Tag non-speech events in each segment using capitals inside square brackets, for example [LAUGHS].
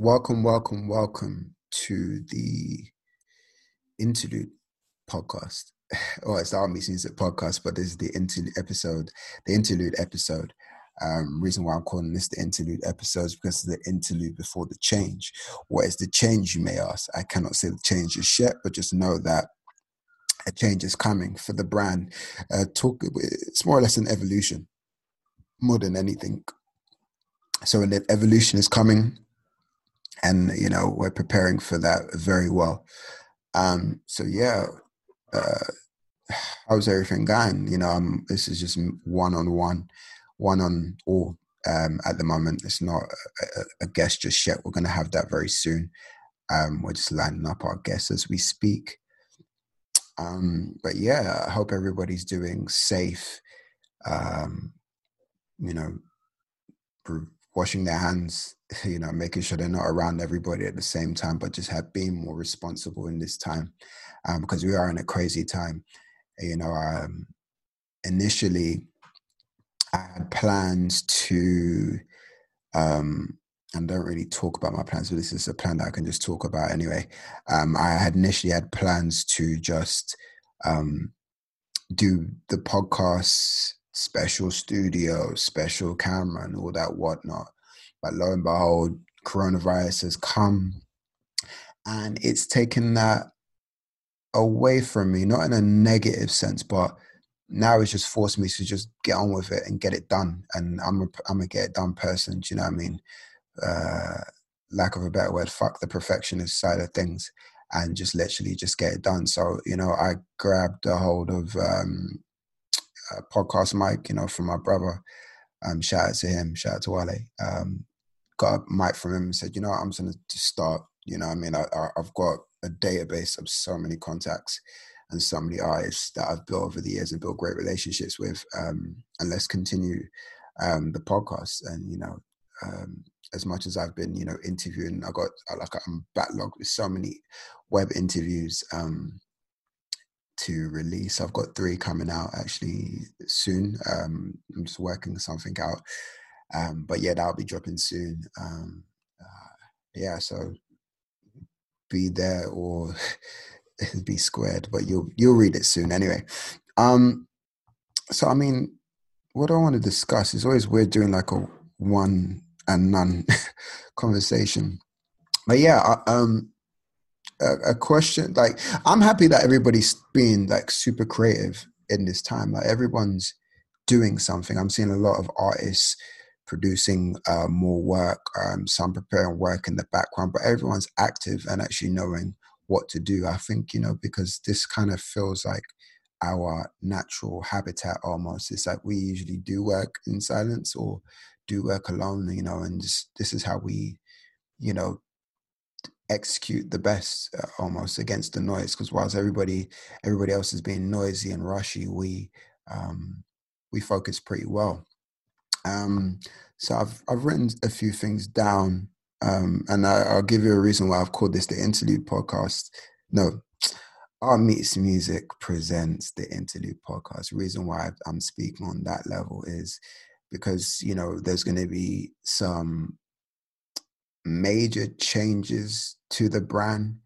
Welcome, welcome, welcome to the interlude podcast. [SIGHS] Well, it's the Art Meets Music podcast, but this is the interlude episode, the interlude episode. Um, reason why I'm calling this the interlude episode is because it's the interlude before the change. What is the change, you may ask? I cannot say the change is yet, but just know that a change is coming for the brand. Uh, talk, it's more or less an evolution, more than anything. So, an evolution is coming and you know we're preparing for that very well. Um, so yeah, uh, [SIGHS] how's everything going? You know, um, this is just one on one, one on all um, at the moment. It's not a, a, guest just yet. We're going to have that very soon. Um, we're just lining up our guests as we speak. Um, but yeah, I hope everybody's doing safe. Um, you know, washing their hands, [LAUGHS] you know, making sure they're not around everybody at the same time, but just have being more responsible in this time um, because we are in a crazy time. You know, um, initially I had plans to, um, and don't really talk about my plans, but this is a plan that I can just talk about anyway. Um, I had initially had plans to just um, do the podcasts special studio, special camera, and all that whatnot. But lo and behold, coronavirus has come and it's taken that away from me, not in a negative sense, but now it's just forced me to just get on with it and get it done. And I'm a, I'm a get it done person. Do you know what I mean? Uh, lack of a better word, fuck the perfectionist side of things and just literally just get it done. So, you know, I grabbed a hold of um, a podcast mic, you know, from my brother. Um, shout out to him, shout out to Wale. Um, got a mic from him and said, you know, I'm just gonna start. You know, I mean, I, have got a database of so many contacts and so many artists that I've built over the years and built great relationships with. Um, and let's continue um, the podcast. And you know, um, as much as I've been, you know, interviewing, I got like I'm backlogged with so many web interviews. Um, to release. I've got three coming out actually soon. Um, I'm just working something out. Um, but yeah, that'll be dropping soon. Um, uh, yeah, so be there or [LAUGHS] be squared, but you'll you'll read it soon anyway. Um, so I mean, what I want to discuss is always we're doing like a one and none [LAUGHS] conversation. But yeah, um, a, a question like i'm happy that everybody's being like super creative in this time. Like everyone's doing something. I'm seeing a lot of artists producing uh, more work um, some preparing work in the background but everyone's active and actually knowing what to do. I think you know because this kind of feels like our natural habitat almost. It's like we usually do work in silence or do work alone you know and just, this is how we you know execute the best uh, almost against the noise because whilst everybody everybody else is being noisy and rushy we um, we focus pretty well. Um, so I've I've written a few things down um, and I, will give you a reason why I've called this the interlude podcast. No Art Meets Music presents the interlude podcast. Reason why I'm speaking on that level is because you know there's going to be some major changes to the brand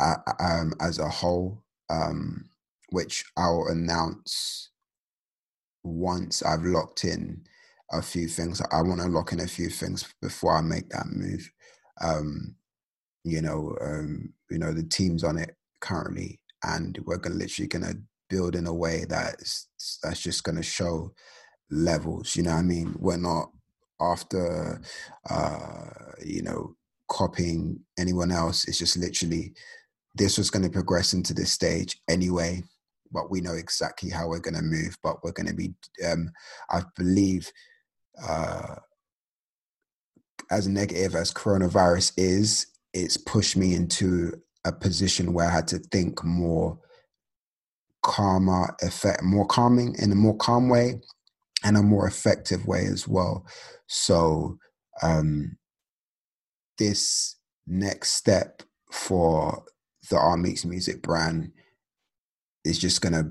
uh, um, as a whole, um, which I'll announce once I've locked in a few things. I want to lock in a few things before I make that move. Um, you know, um, you know the team's on it currently, and we're gonna literally gonna build in a way that's that's just gonna show levels. You know, I mean, we're not after uh, you know copying anyone else. It's just literally this was going to progress into this stage anyway, but we know exactly how we're going to move. But we're going to be, um, I believe, uh, as negative as coronavirus is, it's pushed me into a position where I had to think more calmer, effect, more calming in a more calm way and a more effective way as well. So um, this next step for the Art Meets Music brand is just going to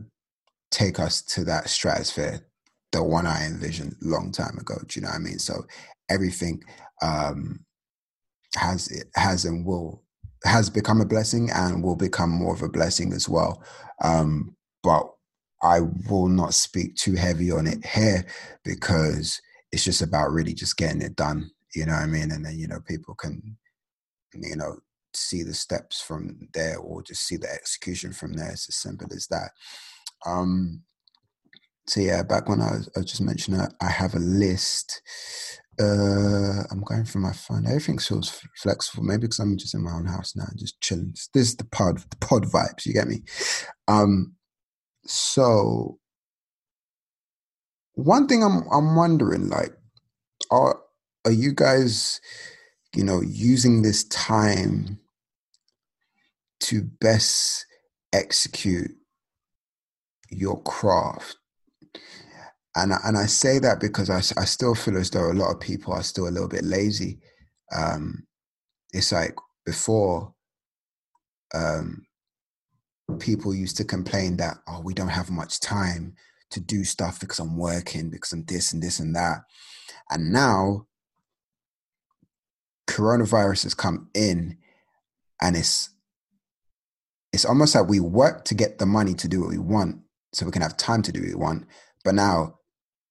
take us to that stratosphere, the one I envisioned long time ago. Do you know what I mean? So everything, um, has it has and will has become a blessing and will become more of a blessing as well. Um, but I will not speak too heavy on it here because it's just about really just getting it done. You know what I mean? And then you know people can, you know, see the steps from there or just see the execution from there. It's as simple as that. Um, so yeah, back when I was, I just mentioned that I have a list. Uh, I'm going through my phone. Everything feels flexible. Maybe because I'm just in my own house now, just chilling. This is the pod, the pod vibes. You get me? Um, so one thing I'm I'm wondering, like, are are you guys, you know, using this time to best execute your craft? And I, and I say that because I, I still feel as though a lot of people are still a little bit lazy. Um, it's like before, um, people used to complain that oh we don't have much time to do stuff because I'm working because I'm this and this and that, and now coronavirus has come in, and it's it's almost like we work to get the money to do what we want so we can have time to do what we want but now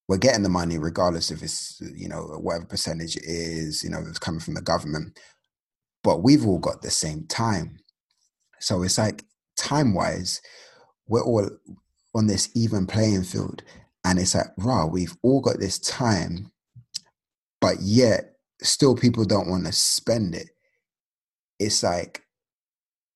we're getting the money regardless if it's you know whatever percentage it is you know it's coming from the government but we've all got the same time. So it's like time wise we're all on this even playing field. And it's like raw we've all got this time but yet still people don't want to spend it. It's like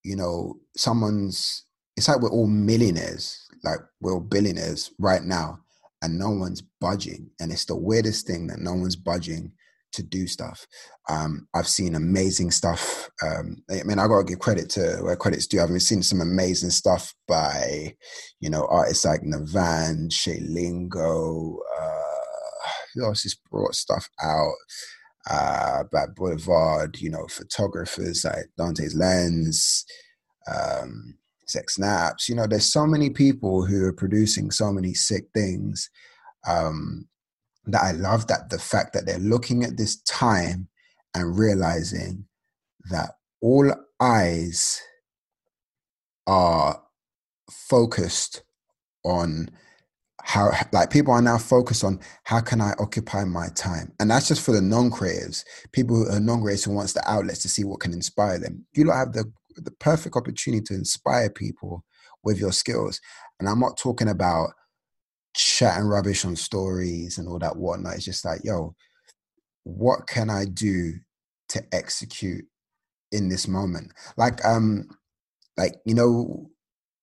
you know someone's it's like we're all millionaires like we're all billionaires right now and no one's budging. And it's the weirdest thing that no one's budging to do stuff. Um, I've seen amazing stuff. Um, I mean, I gotta give credit to where credit's due. I've seen some amazing stuff by, you know, artists like Navan, Shay Lingo. Uh, who else has brought stuff out? Uh, Black Boulevard, you know, photographers like Dante's Lens, um, Sex Snaps. You know, there's so many people who are producing so many sick things um, that I love that the fact that they're looking at this time and realizing that all eyes are focused on how like people are now focused on how can I occupy my time, and that's just for the non-creatives, people who are non-creatives who wants the outlets to see what can inspire them. You don't have the the perfect opportunity to inspire people with your skills. And I'm not talking about chatting rubbish on stories and all that whatnot. It's just like, yo, what can I do to execute in this moment? Like, um, like you know,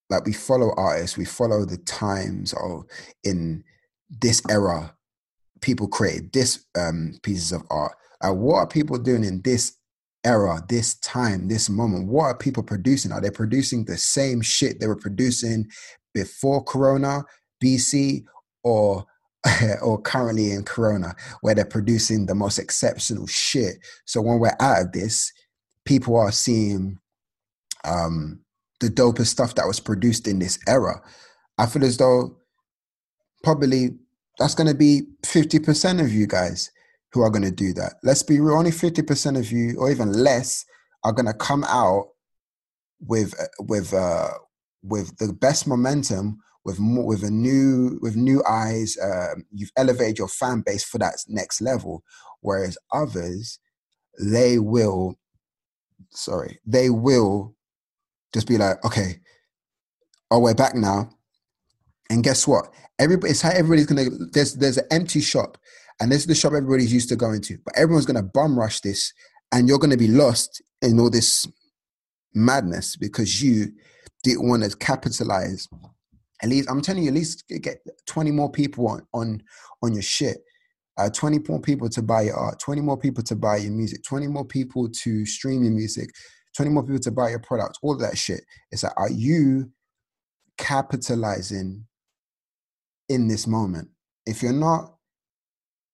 like we follow artists, we follow the times of in this era, people created this um pieces of art. Like, what are people doing in this era, this time, this moment? What are people producing? Are they producing the same shit they were producing before Corona, BC, or [LAUGHS] or currently in Corona, where they're producing the most exceptional shit? So when we're out of this, people are seeing um, the dopest stuff that was produced in this era. I feel as though probably that's going to be 50% of you guys who are going to do that. Let's be real, only 50% of you, or even less, are going to come out with with uh, with the best momentum, with more, with a new with new eyes. Um, you've elevated your fan base for that next level, whereas others, they will, sorry, they will just be like, okay, oh, we're back now, and guess what? Everybody, it's how everybody's gonna. There's there's an empty shop and this is the shop everybody's used to going to. But everyone's to bum rush this, and you're to be lost in all this madness because you didn't want to capitalize. At least I'm telling you, at least get 20 more people on on, on your shit. Uh, 20 more people to buy your art, 20 more people to buy your music, 20 more people to stream your music, 20 more people to buy your product, all that shit. It's like, are you capitalizing in this moment? If you're not,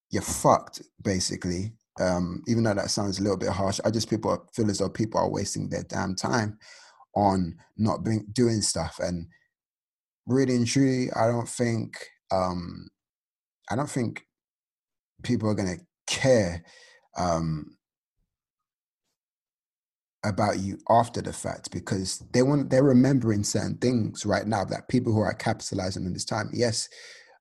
you're fucked basically. Um, even though that sounds a little bit harsh, I just people feel as though people are wasting their damn time on not being doing stuff. And really and truly, I don't think um, I don't think people are gonna care um, about you after the fact because they want they're remembering certain things right now that people who are capitalizing on this time. Yes,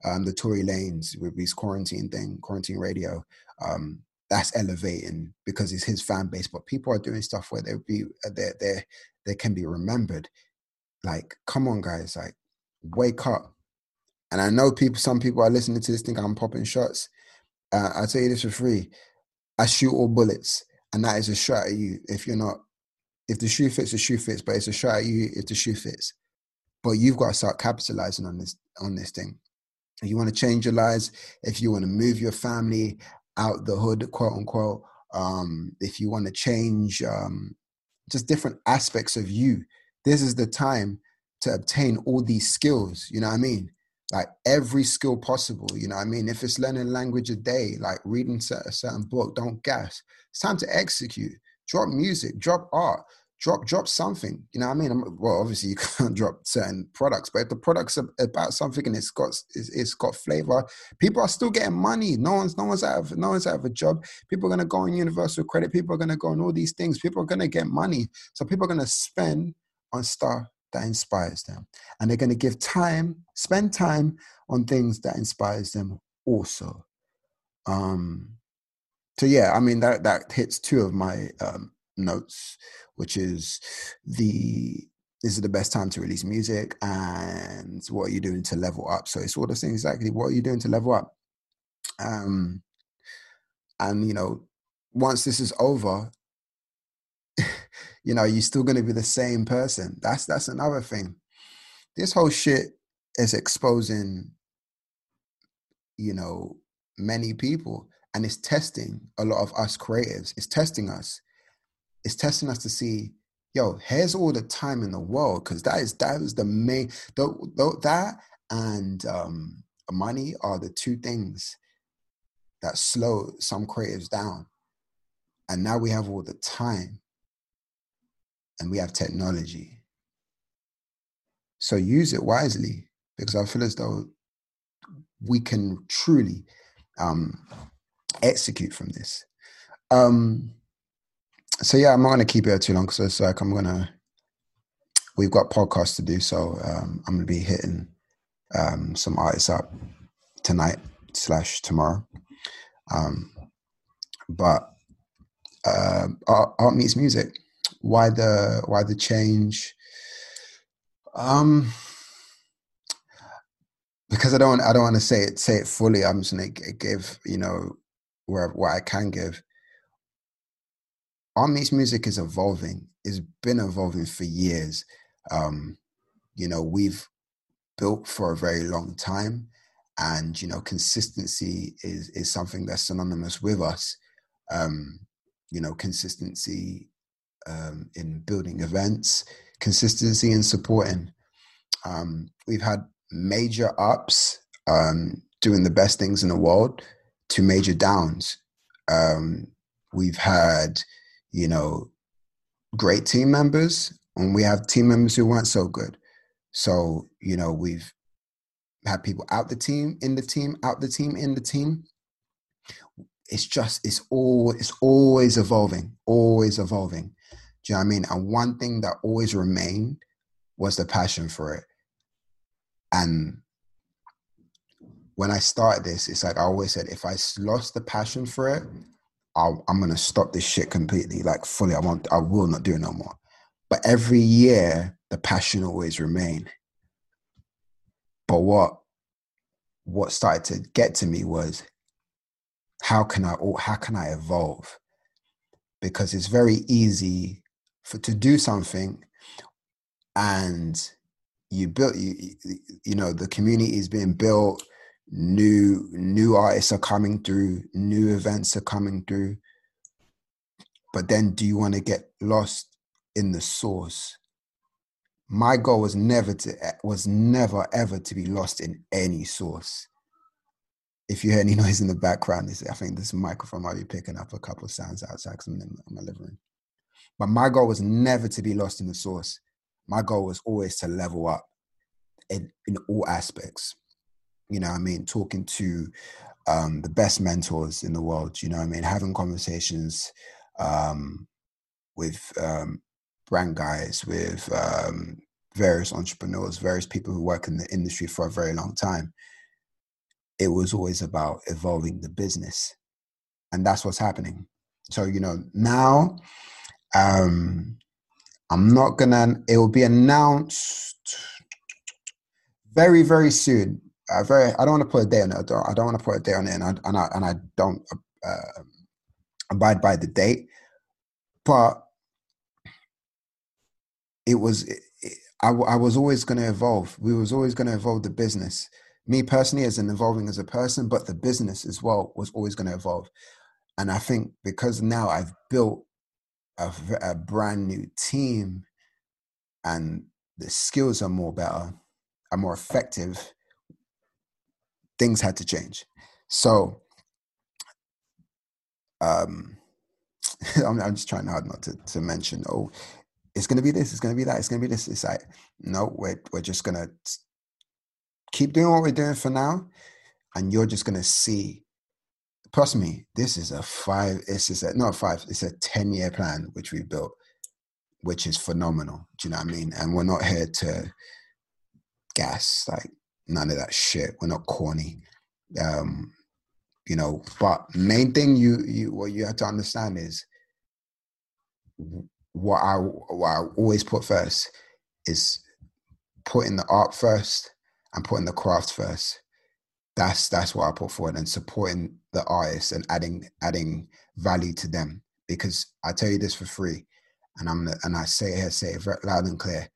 um, the Tory Lanez with his quarantine thing, quarantine radio, um, that's elevating because it's his fan base. But people are doing stuff where they be they they they can be remembered. Like, come on, guys, like wake up. And I know people, some people are listening to this think I'm popping shots. Uh, I'll tell you this for free. I shoot all bullets, and that is a shot at you if you're not if the shoe fits, the shoe fits, but it's a shot at you if the shoe fits. But you've got to start capitalizing on this on this thing. If you want to change your lives, if you want to move your family out the hood, quote unquote, um, if you want to change um, just different aspects of you, this is the time to obtain all these skills. You know what I mean? Like every skill possible. You know what I mean? If it's learning language a day, like reading a certain book, don't gas. It's time to execute drop music, drop art, drop drop something. You know what I mean? I'm, well, obviously [LAUGHS] you can't drop certain products, but if the product's about something and it's got it's, it's got flavor, people are still getting money. No one's no one's out of no one's out of a job. People are gonna go on universal credit. People are gonna go on all these things. People are gonna get money. So people are gonna spend on stuff that inspires them, and they're gonna give time, spend time on things that inspires them also. Um, so yeah, I mean that that hits two of my um, notes, which is the is the best time to release music and what are you doing to level up. So it's all the things exactly what are you doing to level up. Um, and you know, once this is over, [LAUGHS] you know, you're still going to be the same person. That's that's another thing. This whole shit is exposing, you know, many people and it's testing a lot of us creatives. It's testing us. It's testing us to see, yo, here's all the time in the world because that is that is the main the, that and um, money are the two things that slow some creatives down. And now we have all the time and we have technology. So use it wisely because I feel as though we can truly um, execute from this. Um, so yeah, I'm not going to keep it too long because it's like I'm going to. We've got podcasts to do, so um, I'm going to be hitting um, some artists up tonight slash tomorrow. Um, but uh, art, art meets music. Why the why the change? Um, because I don't I don't want to say it say it fully. I'm just gonna give you know where what I can give. Art music is evolving. It's been evolving for years. Um, you know, we've built for a very long time, and you know, consistency is is something that's synonymous with us. Um, you know, consistency um, in building events, consistency in supporting. Um, we've had major ups, um, doing the best things in the world, to major downs. Um, we've had, you know, great team members, and we have team members who weren't so good. So, you know, we've had people out the team, in the team, out the team, in the team. It's just, it's all, it's always evolving, always evolving. Do you know what I mean? And one thing that always remained was the passion for it. And when I started this, it's like I always said, if I lost the passion for it, i am gonna stop this shit completely, like fully. I want, I will not do it no more. But every year, the passion always remained. But what, what started to get to me was, how can I, how can I evolve? Because it's very easy for to do something, and you built, you, you know, the community is being built new new artists are coming through new events are coming through. But then do you want to get lost in the source? My goal was never to was never ever to be lost in any source. If you hear any [LAUGHS] noise in the background i think this microphone might be picking up a couple of sounds outside because i'm in my living room but my goal was never to be lost in the source my goal was always to level up in, in all aspects. You know i mean? Talking to um, the best mentors in the world you know i mean? Having conversations um, with um, brand guys, with um, various entrepreneurs, various people who work in the industry for a very long time, it was always about evolving the business. And that's what's happening. So, you know, now um, I'm not gonna, it will be announced very, very soon. Uh, very, I don't want to put a day on it. I don't, don't want to put a day on it, and I, and I, and I don't uh, abide by the date. But it was, it, I, I was always going to evolve. We was always going to evolve the business. Me personally, as an evolving as a person, but the business as well was always going to evolve. And I think because now I've built a, a brand new team, and the skills are more better, are more effective. Things had to change. So, um, [LAUGHS] I'm, I'm just trying hard not to, to mention, oh, it's going to be this, it's going to be that, it's going to be this. It's like, no, we're, we're just going to keep doing what we're doing for now. And you're just going to see, trust me, this is a five, this is a, not five, it's a 10 year plan, which we built, which is phenomenal. Do you know what I mean? And we're not here to gas, like none of that shit. We're not corny. Um, you know, but main thing you, you, what you have to understand is what I what I always put first is putting the art first and putting the craft first. That's that's what I put forward and supporting the artists and adding adding value to them. Because I tell you this for free, and I'm and I say it here, say it loud and clear.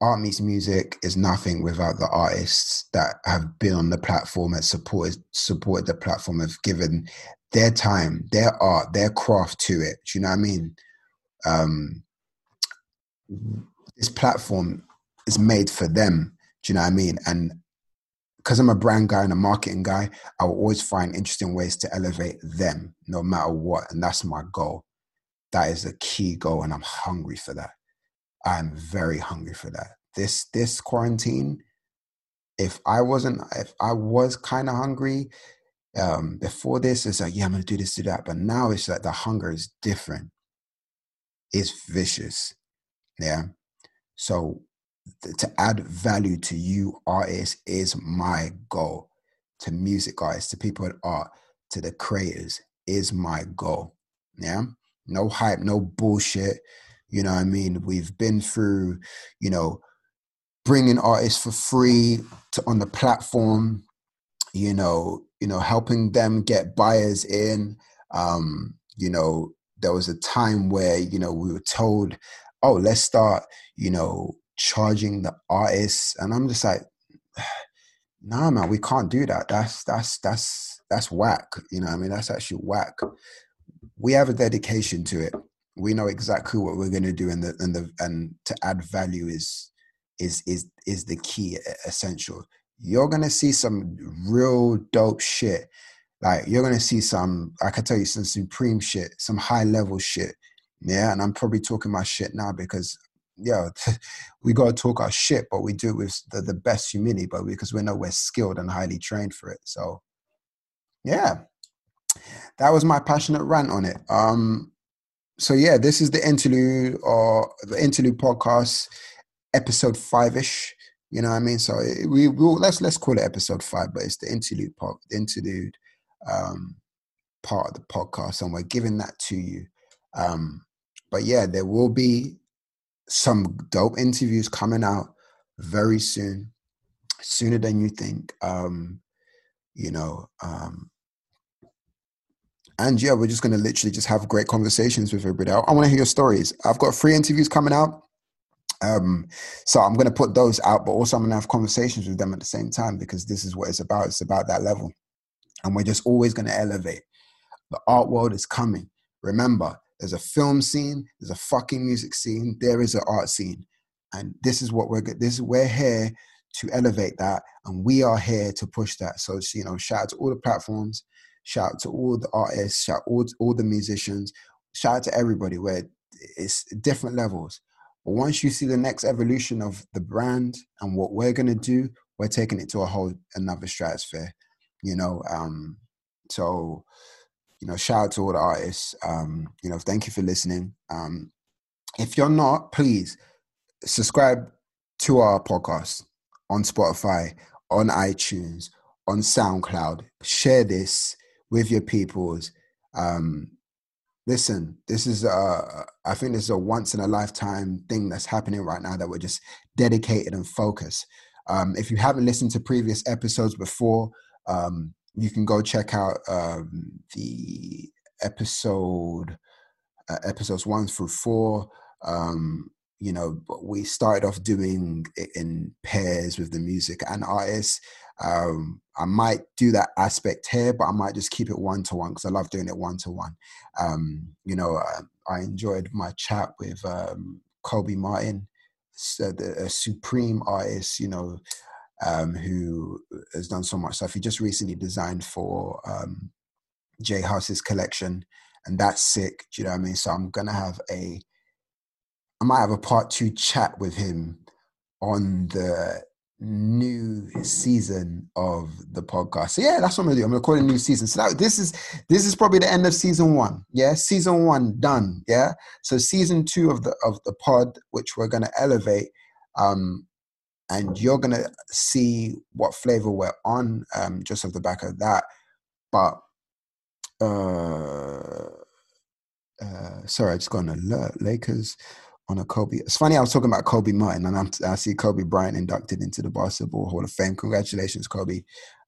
Art meets music is nothing without the artists that have been on the platform and supported supported the platform, have given their time, their art, their craft to it. Do you know what I mean? um, this platform is made for them. Do you know what I mean? And because I'm a brand guy and a marketing guy, I will always find interesting ways to elevate them no matter what. And that's my goal. That is the key goal. And I'm hungry for that. I'm very hungry for that. This this quarantine, if I wasn't, if I was kind of hungry um, before this, it's like, yeah, I'm gonna do this, do that. But now it's like the hunger is different It's vicious. Yeah. So to add value to you artists is my goal. To music artists, to people at art, to the creators is my goal. Yeah. No hype, no bullshit. You know I mean? We've been through, you know, bringing artists for free to on the platform, you know, you know, helping them get buyers in, um, you know, there was a time where you know we were told oh let's start you know charging the artists and i'm just like [SIGHS] nah man we can't do that. That's that's that's that's whack you know i mean? That's actually whack. We have a dedication to it. We know exactly what we're going to do and the and the and to add value is is is is the key essential. You're going to see some real dope shit. Like you're gonna see some, I can tell you some supreme shit, some high level shit. Yeah, and I'm probably talking my shit now because yeah, [LAUGHS] we gotta talk our shit, but we do it with the, the best humility, but because we know we're skilled and highly trained for it. So yeah. That was my passionate rant on it. Um so yeah, this is the interlude or the interlude podcast, episode five ish. You know what I mean? So we will let's let's call it episode five, but it's the interlude part, the interlude um, part of the podcast, and we're giving that to you. Um, but yeah, there will be some dope interviews coming out very soon, sooner than you think. Um, you know, um, and yeah, we're just going to literally just have great conversations with everybody. I, I want to hear your stories. I've got three interviews coming out. Um, so I'm going to put those out, but also I'm going to have conversations with them at the same time because this is what it's about. It's about that level and we're just always going to elevate. The art world is coming. Remember, there's a film scene, there's a fucking music scene, there is an art scene, and this is what we're this is we're here to elevate that, and we are here to push that. So you know, shout out to all the platforms, shout out to all the artists, shout out all all the musicians, shout out to everybody. Where it's different levels. But once you see the next evolution of the brand and what we're gonna do, we're taking it to a whole another stratosphere you know um so you know, shout out to all the artists. Um, you know, thank you for listening. Um, if you're not, please subscribe to our podcast on Spotify, on iTunes, on SoundCloud. Share this with your peoples. Um, listen, this is a, I think this is a once in a lifetime thing that's happening right now that we're just dedicated and focused. Um, if you haven't listened to previous episodes before, um, you can go check out um, the episode uh, episodes one through four. Um, you know, we started off doing it in pairs with the music and artists. Um, I might do that aspect here, but I might just keep it one to one because I love doing it one to one. You know, I, I, enjoyed my chat with um, Kobe Martin, so the, a supreme artist. You know, um, who has done so much stuff. He just recently designed for um, J Hus's collection, and that's sick. Do you know what I mean? So I'm gonna have a I might have a part two chat with him on the new season of the podcast. So yeah, that's what I'm gonna do. I'm gonna call it a new season. So that, this is this is probably the end of season one. Yeah, season one done. Yeah. So season two of the of the pod, which we're gonna elevate, um, and you're gonna see what flavor we're on, um, just off the back of that. But uh, uh sorry, I just got an alert. Lakers on a Kobe. It's funny I was talking about Kobe Martin, and I'm, i see Kobe Bryant inducted into the Basketball Hall of Fame. Congratulations, Kobe.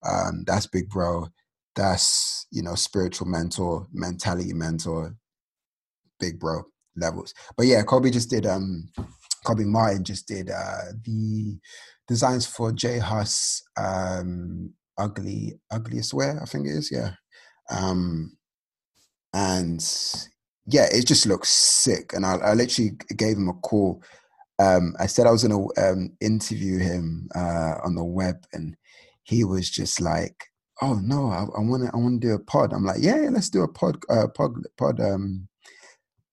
Um, that's big, bro. That's you know spiritual mentor, mentality mentor, big bro levels. But yeah, Kobe just did. Um, Kobe Martin just did uh, the designs for J Hus. Um, ugly, ugliest wear, I think it is. Yeah. Um, and yeah, it just looks sick. And I, I literally gave him a call. Um, I said I was going to um, interview him uh, on the web, and he was just like, "Oh no, I want to, I want to do a pod." I'm like, "Yeah, yeah let's do a pod, uh, pod, pod, um,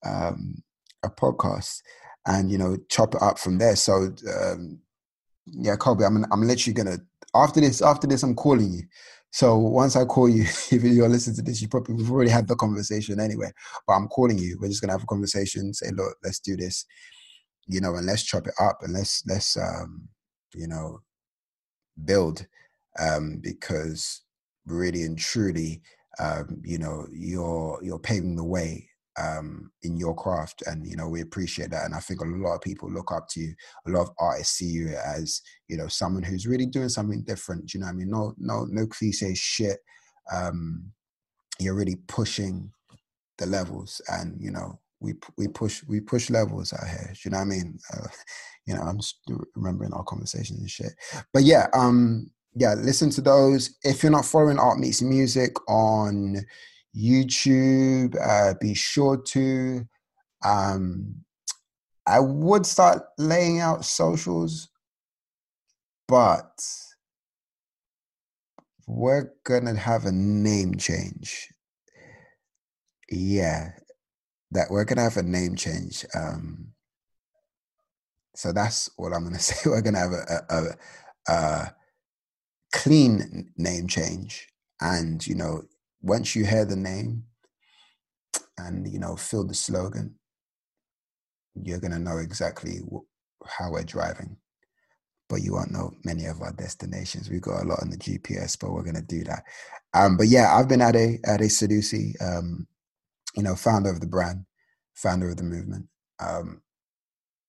um, a podcast, and you know, chop it up from there." So, um, yeah, Kobe, I'm, I'm literally gonna after this, after this, I'm calling you. So once I call you, [LAUGHS] if you're listening to this, you probably we've already had the conversation anyway. But I'm calling you. We're just gonna have a conversation. Say, look, let's do this, you know, and let's chop it up and let's let's um, you know, build um, because really and truly, um, you know, you're you're paving the way um, in your craft, and you know we appreciate that. And I think a lot of people look up to you. A lot of artists see you as you know someone who's really doing something different. Do you know I mean? No, no, no cliche shit. Um, you're really pushing the levels, and you know we we push we push levels out here. Do you know what I mean? Uh, you know, I'm just remembering our conversations and shit. But yeah, um, yeah, listen to those. If you're not following Art Meets Music on YouTube. Uh, be sure to. Um, I would start laying out socials, but we're gonna have a name change. Yeah, that we're gonna have a name change. Um, so that's what I'm gonna [LAUGHS] say. We're gonna have a, a, a clean name change, and you know, once you hear the name and you know feel the slogan you're going to know exactly how we're driving. But you won't know many of our destinations. We've got a lot on the gps but we're going to do that. Um, but yeah i've been at a at a Sanusi, um, you know founder of the brand founder of the movement. Um,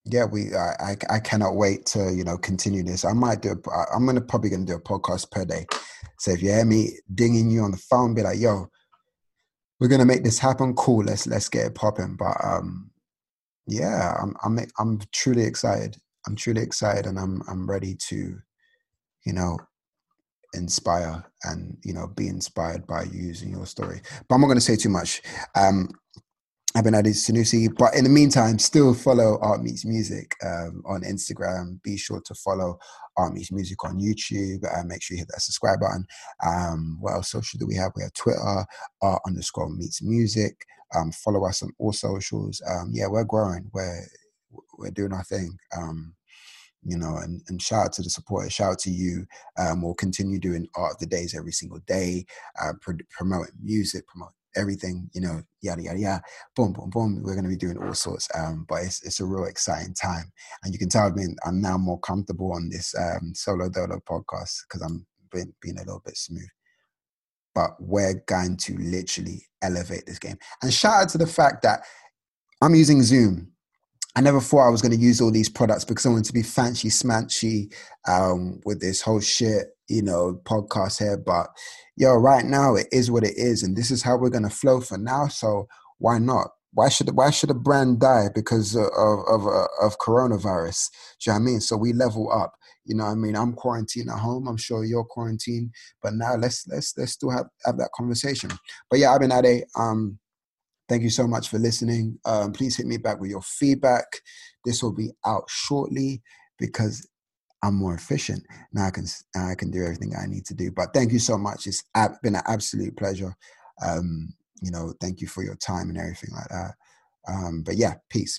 yeah we I, I, cannot wait to you know continue this. I might do a, i'm gonna probably gonna do a podcast per day. So if you hear me dinging you on the phone be like yo we're gonna make this happen cool let's let's get it popping. But um yeah i'm i'm i'm truly excited. I'm truly excited and i'm i'm ready to you know inspire and you know be inspired by you using your story. But i'm not to say too much. Um I've been added Sanusi. But in the meantime, still follow Art Meets Music um, on Instagram. Be sure to follow Art Meets Music on YouTube. Uh, make sure you hit that subscribe button. Um, what else social do we have? We have Twitter, Art underscore Meets Music. Um, follow us on all socials. Um, yeah, we're growing. We're we're doing our thing. Um, you know, and, and shout out to the supporters, shout out to you. Um, we'll continue doing art of the days every single day, uh, promoting music, promoting everything, you know, yada yada yada, boom, boom, boom. We're going to be doing all sorts. Um, but it's it's a real exciting time, and you can tell me I'm now more comfortable on this um, solo dolo podcast because I'm being, being a little bit smooth. But we're going to literally elevate this game. And shout out to the fact that I'm using Zoom. I never thought I was going to use all these products because I wanted to be fancy smanchy um, with this whole shit, you know, podcast here. But yo, right now it is what it is, and this is how we're going to flow for now. So why not? Why should why should a brand die because of of of, of coronavirus? Do you know what I mean? So we level up. You know, I mean, I'm quarantined at home. I'm sure you're quarantined, but now let's let's let's still have have that conversation. But yeah, I've been at a um Thank you so much for listening. Um, please hit me back with your feedback. This will be out shortly because I'm more efficient now. I can now I can do everything I need to do. But thank you so much. It's been an absolute pleasure. Um, you know, thank you for your time and everything like that. Um, but yeah, peace.